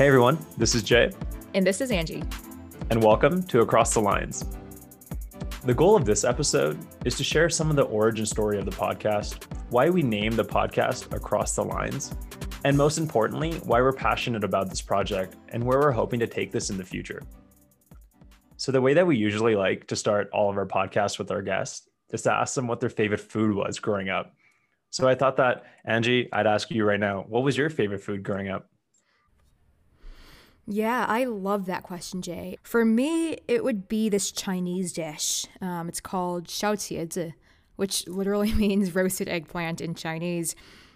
Hey everyone, this is Jay. And this is Angie. And welcome to Across the Lines. The goal of this episode is to share some of the origin story of the podcast, why we named the podcast Across the Lines, and most importantly, why we're passionate about this project and where we're hoping to take this in the future. So, the way that we usually like to start all of our podcasts with our guests is to ask them what their favorite food was growing up. So, I thought that, Angie, I'd ask you right now, what was your favorite food growing up? Yeah, I love that question, Jay. For me, it would be this Chinese dish. Um, it's called xiaoqiezi, which literally means roasted eggplant in Chinese.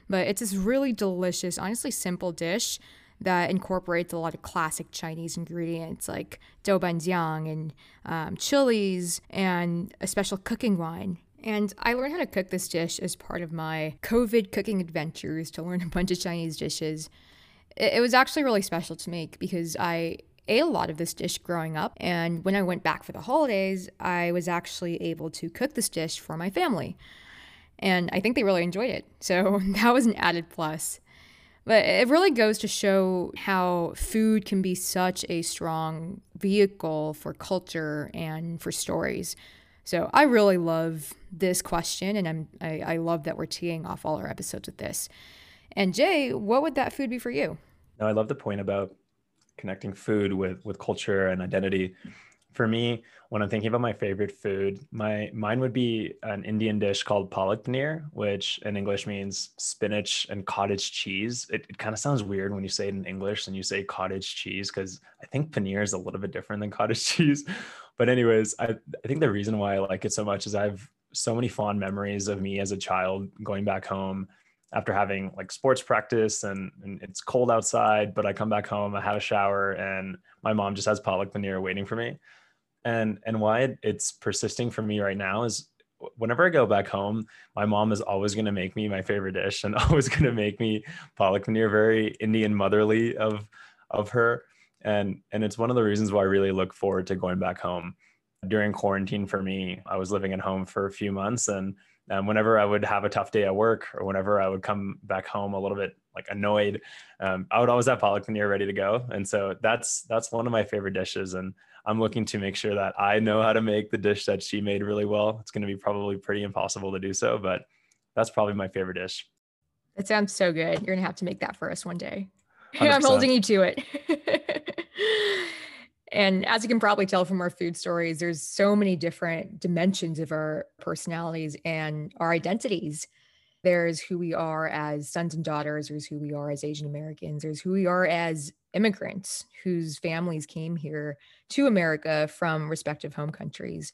But it's this really delicious, honestly simple dish that incorporates a lot of classic Chinese ingredients like doubanjiang and um, chilies and a special cooking wine. And I learned how to cook this dish as part of my COVID cooking adventures to learn a bunch of Chinese dishes it, it was actually really special to make because I ate a lot of this dish growing up. And when I went back for the holidays, I was actually able to cook this dish for my family. And I think they really enjoyed it. So that was an added plus. But it really goes to show how food can be such a strong vehicle for culture and for stories. So I really love this question, and I'm, I, I love that we're teeing off all our episodes with this. And Jay, what would that food be for you? No, I love the point about connecting food with with culture and identity. For me, when I'm thinking about my favorite food, my mine would be an Indian dish called palak paneer, which in English means spinach and cottage cheese. It, it kind of sounds weird when you say it in English and you say cottage cheese because I think paneer is a little bit different than cottage cheese. But anyways, I, I think the reason why I like it so much is I've so many fond memories of me as a child going back home after having like sports practice and, and, it's cold outside, but I come back home, I have a shower, and my mom just has palak paneer waiting for me. And and why it's persisting for me right now is whenever I go back home, my mom is always going to make me my favorite dish and always going to make me palak paneer, very Indian motherly of of her. And and it's one of the reasons why I really look forward to going back home. During quarantine for me, I was living at home for a few months and um, whenever I would have a tough day at work or whenever I would come back home a little bit like annoyed, um, I would always have palak paneer ready to go. And so that's that's one of my favorite dishes. And I'm looking to make sure that I know how to make the dish that she made really well. It's going to be probably pretty impossible to do so, but that's probably my favorite dish. That sounds so good. You're gonna have to make that for us one day. I'm holding you to it. And as you can probably tell from our food stories, there's so many different dimensions of our personalities and our identities. There's who we are as sons and daughters, there's who we are as Asian Americans, there's who we are as immigrants whose families came here to America from respective home countries.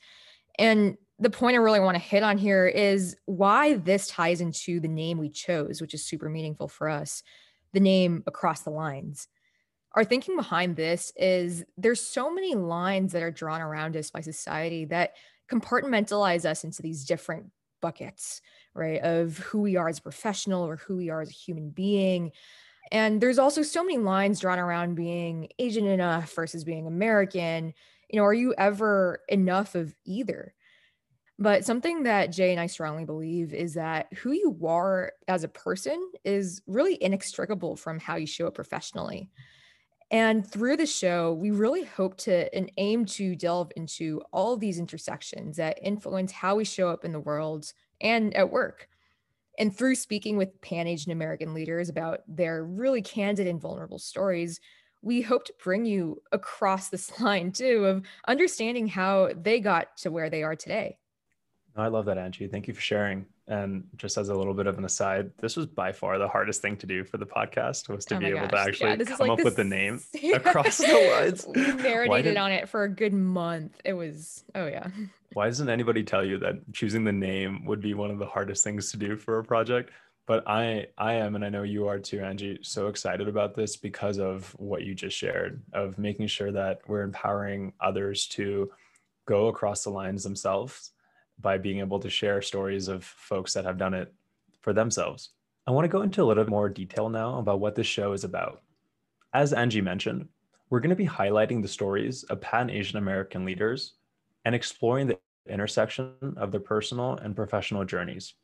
And the point I really want to hit on here is why this ties into the name we chose, which is super meaningful for us the name Across the Lines our thinking behind this is there's so many lines that are drawn around us by society that compartmentalize us into these different buckets, right? Of who we are as a professional or who we are as a human being. And there's also so many lines drawn around being Asian enough versus being American. You know, are you ever enough of either? But something that Jay and I strongly believe is that who you are as a person is really inextricable from how you show up professionally. And through the show, we really hope to and aim to delve into all these intersections that influence how we show up in the world and at work. And through speaking with Pan Asian American leaders about their really candid and vulnerable stories, we hope to bring you across this line too of understanding how they got to where they are today. I love that, Angie. Thank you for sharing. And just as a little bit of an aside, this was by far the hardest thing to do for the podcast was to oh be able gosh. to actually yeah, come like up with the name across the lines. we marinated on it for a good month. It was, oh yeah. Why doesn't anybody tell you that choosing the name would be one of the hardest things to do for a project? But I, I am, and I know you are too, Angie, so excited about this because of what you just shared of making sure that we're empowering others to go across the lines themselves by being able to share stories of folks that have done it for themselves. I want to go into a little bit more detail now about what this show is about. As Angie mentioned, we're going to be highlighting the stories of Pan Asian American leaders and exploring the intersection of their personal and professional journeys.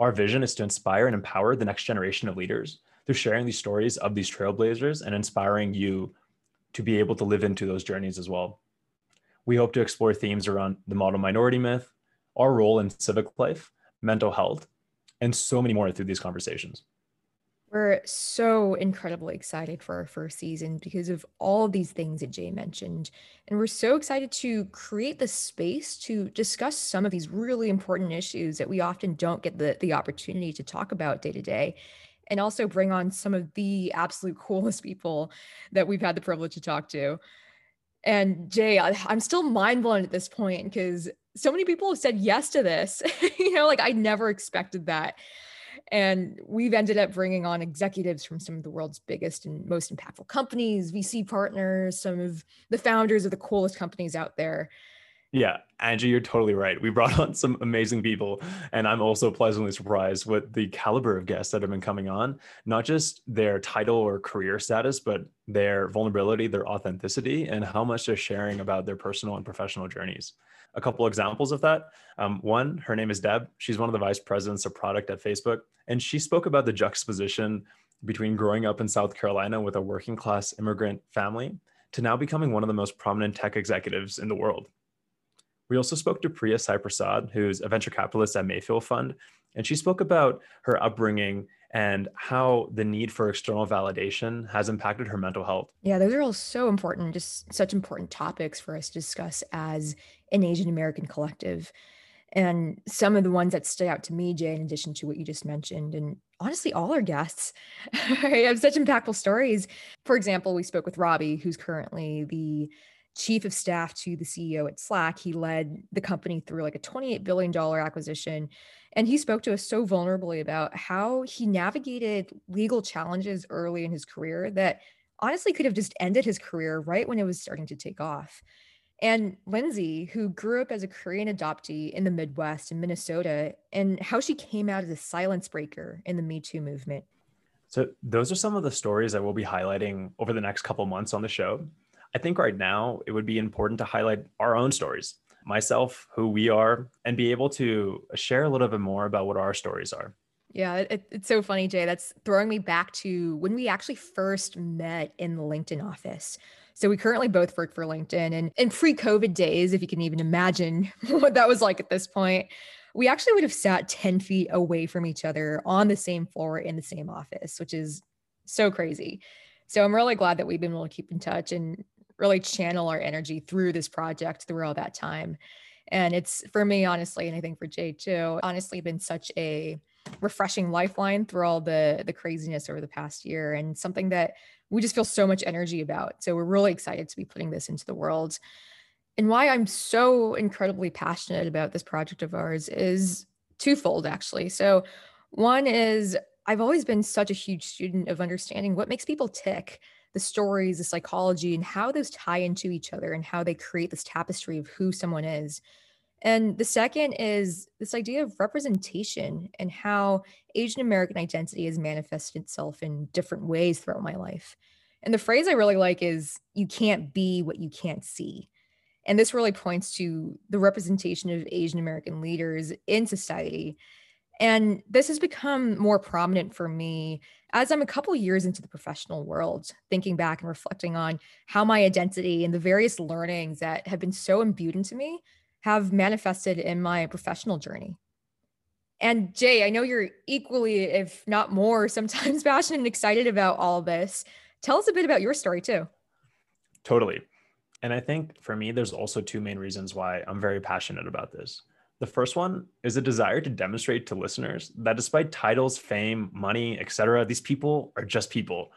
Our vision is to inspire and empower the next generation of leaders through sharing these stories of these trailblazers and inspiring you to be able to live into those journeys as well. We hope to explore themes around the model minority myth, our role in civic life, mental health, and so many more through these conversations. We're so incredibly excited for our first season because of all these things that Jay mentioned. And we're so excited to create the space to discuss some of these really important issues that we often don't get the, the opportunity to talk about day to day. And also bring on some of the absolute coolest people that we've had the privilege to talk to. And Jay, I, I'm still mind blown at this point because so many people have said yes to this. you know, like I never expected that. And we've ended up bringing on executives from some of the world's biggest and most impactful companies, VC partners, some of the founders of the coolest companies out there. Yeah, Angie, you're totally right. We brought on some amazing people, and I'm also pleasantly surprised with the caliber of guests that have been coming on. Not just their title or career status, but their vulnerability, their authenticity, and how much they're sharing about their personal and professional journeys a couple examples of that. Um, one, her name is Deb. She's one of the vice presidents of product at Facebook. And she spoke about the juxtaposition between growing up in South Carolina with a working class immigrant family to now becoming one of the most prominent tech executives in the world. We also spoke to Priya Saiprasad, who's a venture capitalist at Mayfield Fund, and she spoke about her upbringing and how the need for external validation has impacted her mental health. Yeah, those are all so important, just such important topics for us to discuss as an Asian American collective. And some of the ones that stood out to me, Jay, in addition to what you just mentioned, and honestly, all our guests have such impactful stories. For example, we spoke with Robbie, who's currently the chief of staff to the CEO at Slack. He led the company through like a $28 billion acquisition. And he spoke to us so vulnerably about how he navigated legal challenges early in his career that honestly could have just ended his career right when it was starting to take off. And Lindsay, who grew up as a Korean adoptee in the Midwest in Minnesota, and how she came out as a silence breaker in the Me Too movement. So, those are some of the stories that we'll be highlighting over the next couple months on the show. I think right now it would be important to highlight our own stories, myself, who we are, and be able to share a little bit more about what our stories are. Yeah, it, it's so funny, Jay. That's throwing me back to when we actually first met in the LinkedIn office. So we currently both work for LinkedIn. And in pre COVID days, if you can even imagine what that was like at this point, we actually would have sat 10 feet away from each other on the same floor in the same office, which is so crazy. So I'm really glad that we've been able to keep in touch and really channel our energy through this project through all that time. And it's for me, honestly, and I think for Jay too, honestly been such a refreshing lifeline through all the the craziness over the past year and something that we just feel so much energy about. So we're really excited to be putting this into the world. And why I'm so incredibly passionate about this project of ours is twofold, actually. So, one is I've always been such a huge student of understanding what makes people tick, the stories, the psychology, and how those tie into each other and how they create this tapestry of who someone is. And the second is this idea of representation and how Asian American identity has manifested itself in different ways throughout my life. And the phrase I really like is you can't be what you can't see. And this really points to the representation of Asian American leaders in society. And this has become more prominent for me as I'm a couple years into the professional world, thinking back and reflecting on how my identity and the various learnings that have been so imbued into me have manifested in my professional journey. And Jay, I know you're equally, if not more, sometimes passionate and excited about all this. Tell us a bit about your story too. Totally. And I think for me, there's also two main reasons why I'm very passionate about this. The first one is a desire to demonstrate to listeners that despite titles, fame, money, etc., these people are just people.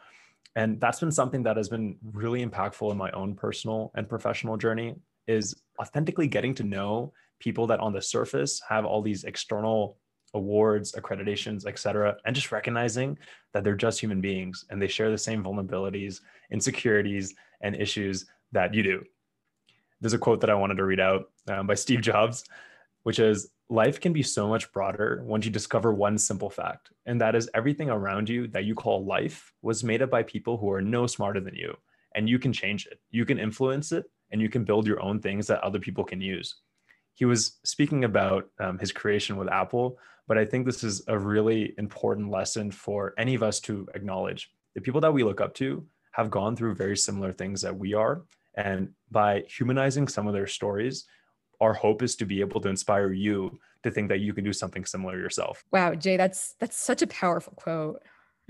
And that's been something that has been really impactful in my own personal and professional journey is authentically getting to know people that on the surface have all these external awards, accreditations, etc., and just recognizing that they're just human beings and they share the same vulnerabilities, insecurities, and issues that you do. There's a quote that I wanted to read out um, by Steve Jobs, which is Life can be so much broader once you discover one simple fact, and that is everything around you that you call life was made up by people who are no smarter than you, and you can change it. You can influence it and you can build your own things that other people can use. he was speaking about um, his creation with Apple, but I think this is a really important lesson for any of us to acknowledge. The people that we look up to have gone through very similar things that we are. And by humanizing some of their stories, our hope is to be able to inspire you to think that you can do something similar yourself. Wow, Jay, that's that's such a powerful quote.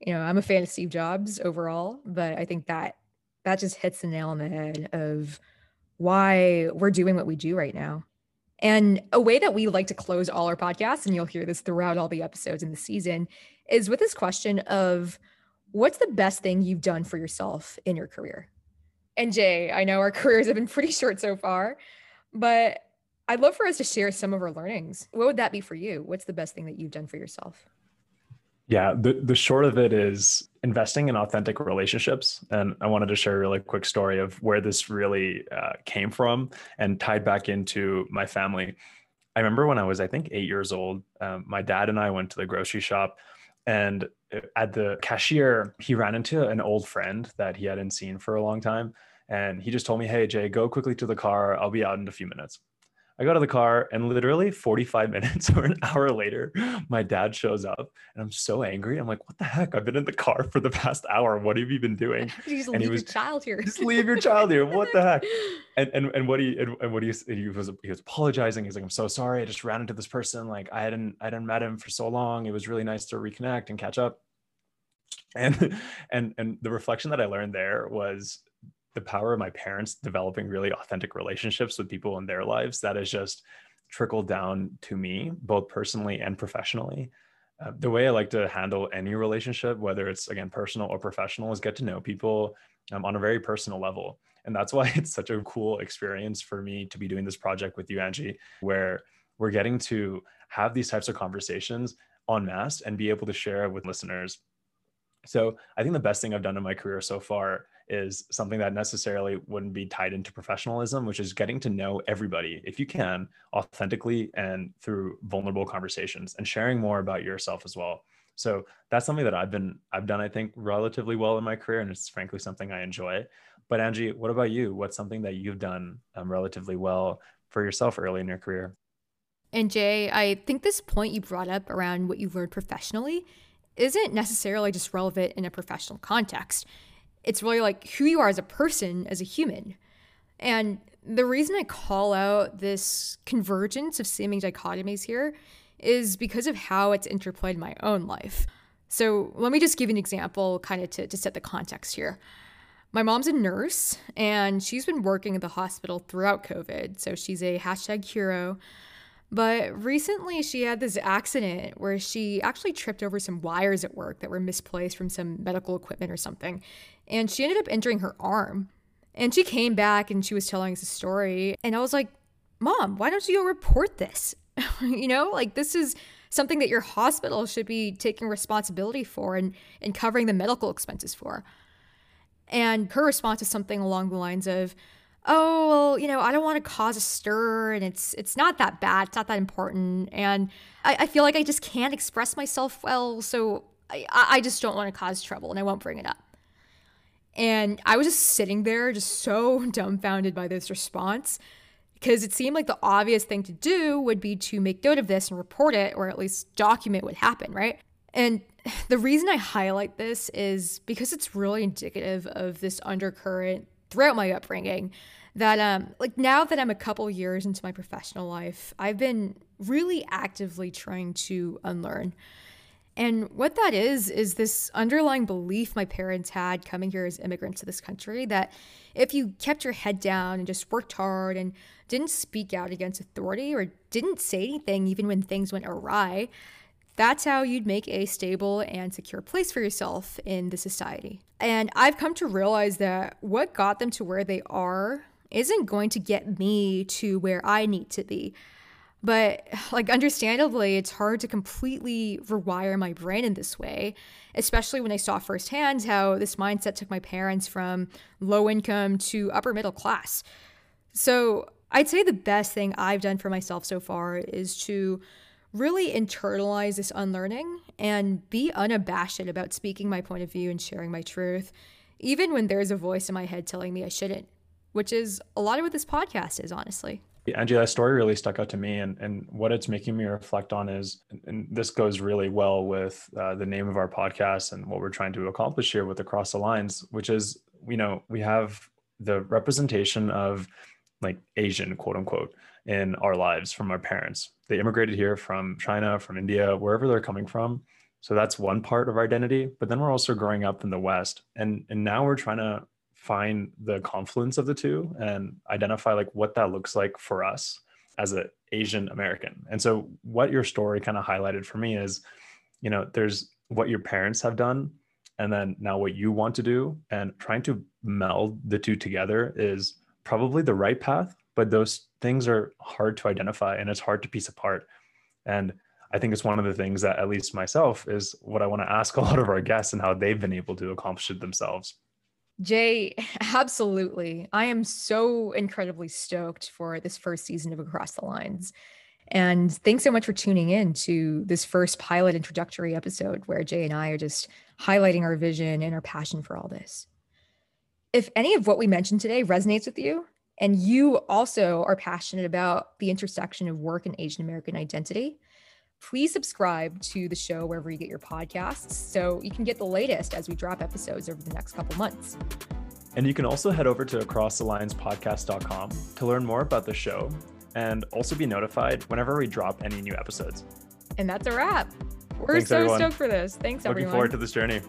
you know, I'm a fan of Steve Jobs overall, but I think that that just hits the nail on the head of why we're doing what we do right now. And a way that we like to close all our podcasts, and you'll hear this throughout all the episodes in the season, is with this question of what's the best thing you've done for yourself in your career? And Jay, I know our careers have been pretty short so far, but I'd love for us to share some of our learnings. What would that be for you? What's the best thing that you've done for yourself? Yeah, the, the short of it is investing in authentic relationships. And I wanted to share a really quick story of where this really uh, came from and tied back into my family. I remember when I was, I think, eight years old, um, my dad and I went to the grocery shop. And at the cashier, he ran into an old friend that he hadn't seen for a long time. And he just told me, Hey, Jay, go quickly to the car. I'll be out in a few minutes. I go to the car and literally 45 minutes or an hour later, my dad shows up and I'm so angry. I'm like, what the heck? I've been in the car for the past hour. What have you been doing? You just and leave he was, your child here. just leave your child here. What the heck? And and, and what he and, and what he, he was he was apologizing. He's like, I'm so sorry. I just ran into this person. Like I hadn't I hadn't met him for so long. It was really nice to reconnect and catch up. And and and the reflection that I learned there was the power of my parents developing really authentic relationships with people in their lives that has just trickled down to me both personally and professionally. Uh, the way i like to handle any relationship whether it's again personal or professional is get to know people um, on a very personal level. And that's why it's such a cool experience for me to be doing this project with you angie where we're getting to have these types of conversations en masse and be able to share with listeners so i think the best thing i've done in my career so far is something that necessarily wouldn't be tied into professionalism, which is getting to know everybody, if you can, authentically and through vulnerable conversations and sharing more about yourself as well. So that's something that I've been, I've done, I think, relatively well in my career. And it's frankly something I enjoy. But Angie, what about you? What's something that you've done um, relatively well for yourself early in your career? And Jay, I think this point you brought up around what you've learned professionally isn't necessarily just relevant in a professional context. It's really like who you are as a person, as a human. And the reason I call out this convergence of seeming dichotomies here is because of how it's interplayed in my own life. So let me just give an example, kind of to, to set the context here. My mom's a nurse and she's been working at the hospital throughout COVID. So she's a hashtag hero. But recently she had this accident where she actually tripped over some wires at work that were misplaced from some medical equipment or something and she ended up injuring her arm. And she came back and she was telling us a story. And I was like, Mom, why don't you go report this? you know, like this is something that your hospital should be taking responsibility for and, and covering the medical expenses for. And her response is something along the lines of, oh well you know i don't want to cause a stir and it's it's not that bad it's not that important and i, I feel like i just can't express myself well so I, I just don't want to cause trouble and i won't bring it up and I was just sitting there, just so dumbfounded by this response, because it seemed like the obvious thing to do would be to make note of this and report it, or at least document what happened, right? And the reason I highlight this is because it's really indicative of this undercurrent throughout my upbringing. That, um, like, now that I'm a couple years into my professional life, I've been really actively trying to unlearn and what that is, is this underlying belief my parents had coming here as immigrants to this country that if you kept your head down and just worked hard and didn't speak out against authority or didn't say anything even when things went awry, that's how you'd make a stable and secure place for yourself in the society. And I've come to realize that what got them to where they are isn't going to get me to where I need to be. But like understandably, it's hard to completely rewire my brain in this way, especially when I saw firsthand how this mindset took my parents from low income to upper middle class. So, I'd say the best thing I've done for myself so far is to really internalize this unlearning and be unabashed about speaking my point of view and sharing my truth, even when there's a voice in my head telling me I shouldn't, which is a lot of what this podcast is, honestly. Angie, that story really stuck out to me. And, and what it's making me reflect on is, and this goes really well with uh, the name of our podcast and what we're trying to accomplish here with Across the Lines, which is, you know, we have the representation of like Asian, quote unquote, in our lives from our parents. They immigrated here from China, from India, wherever they're coming from. So that's one part of our identity. But then we're also growing up in the West. And, and now we're trying to find the confluence of the two and identify like what that looks like for us as an Asian American. And so what your story kind of highlighted for me is, you know, there's what your parents have done and then now what you want to do and trying to meld the two together is probably the right path, but those things are hard to identify and it's hard to piece apart. And I think it's one of the things that at least myself is what I want to ask a lot of our guests and how they've been able to accomplish it themselves. Jay, absolutely. I am so incredibly stoked for this first season of Across the Lines. And thanks so much for tuning in to this first pilot introductory episode where Jay and I are just highlighting our vision and our passion for all this. If any of what we mentioned today resonates with you, and you also are passionate about the intersection of work and Asian American identity, please subscribe to the show wherever you get your podcasts so you can get the latest as we drop episodes over the next couple months. And you can also head over to acrossthelinespodcast.com to learn more about the show and also be notified whenever we drop any new episodes. And that's a wrap. We're Thanks, so everyone. stoked for this. Thanks, Looking everyone. Looking forward to this journey.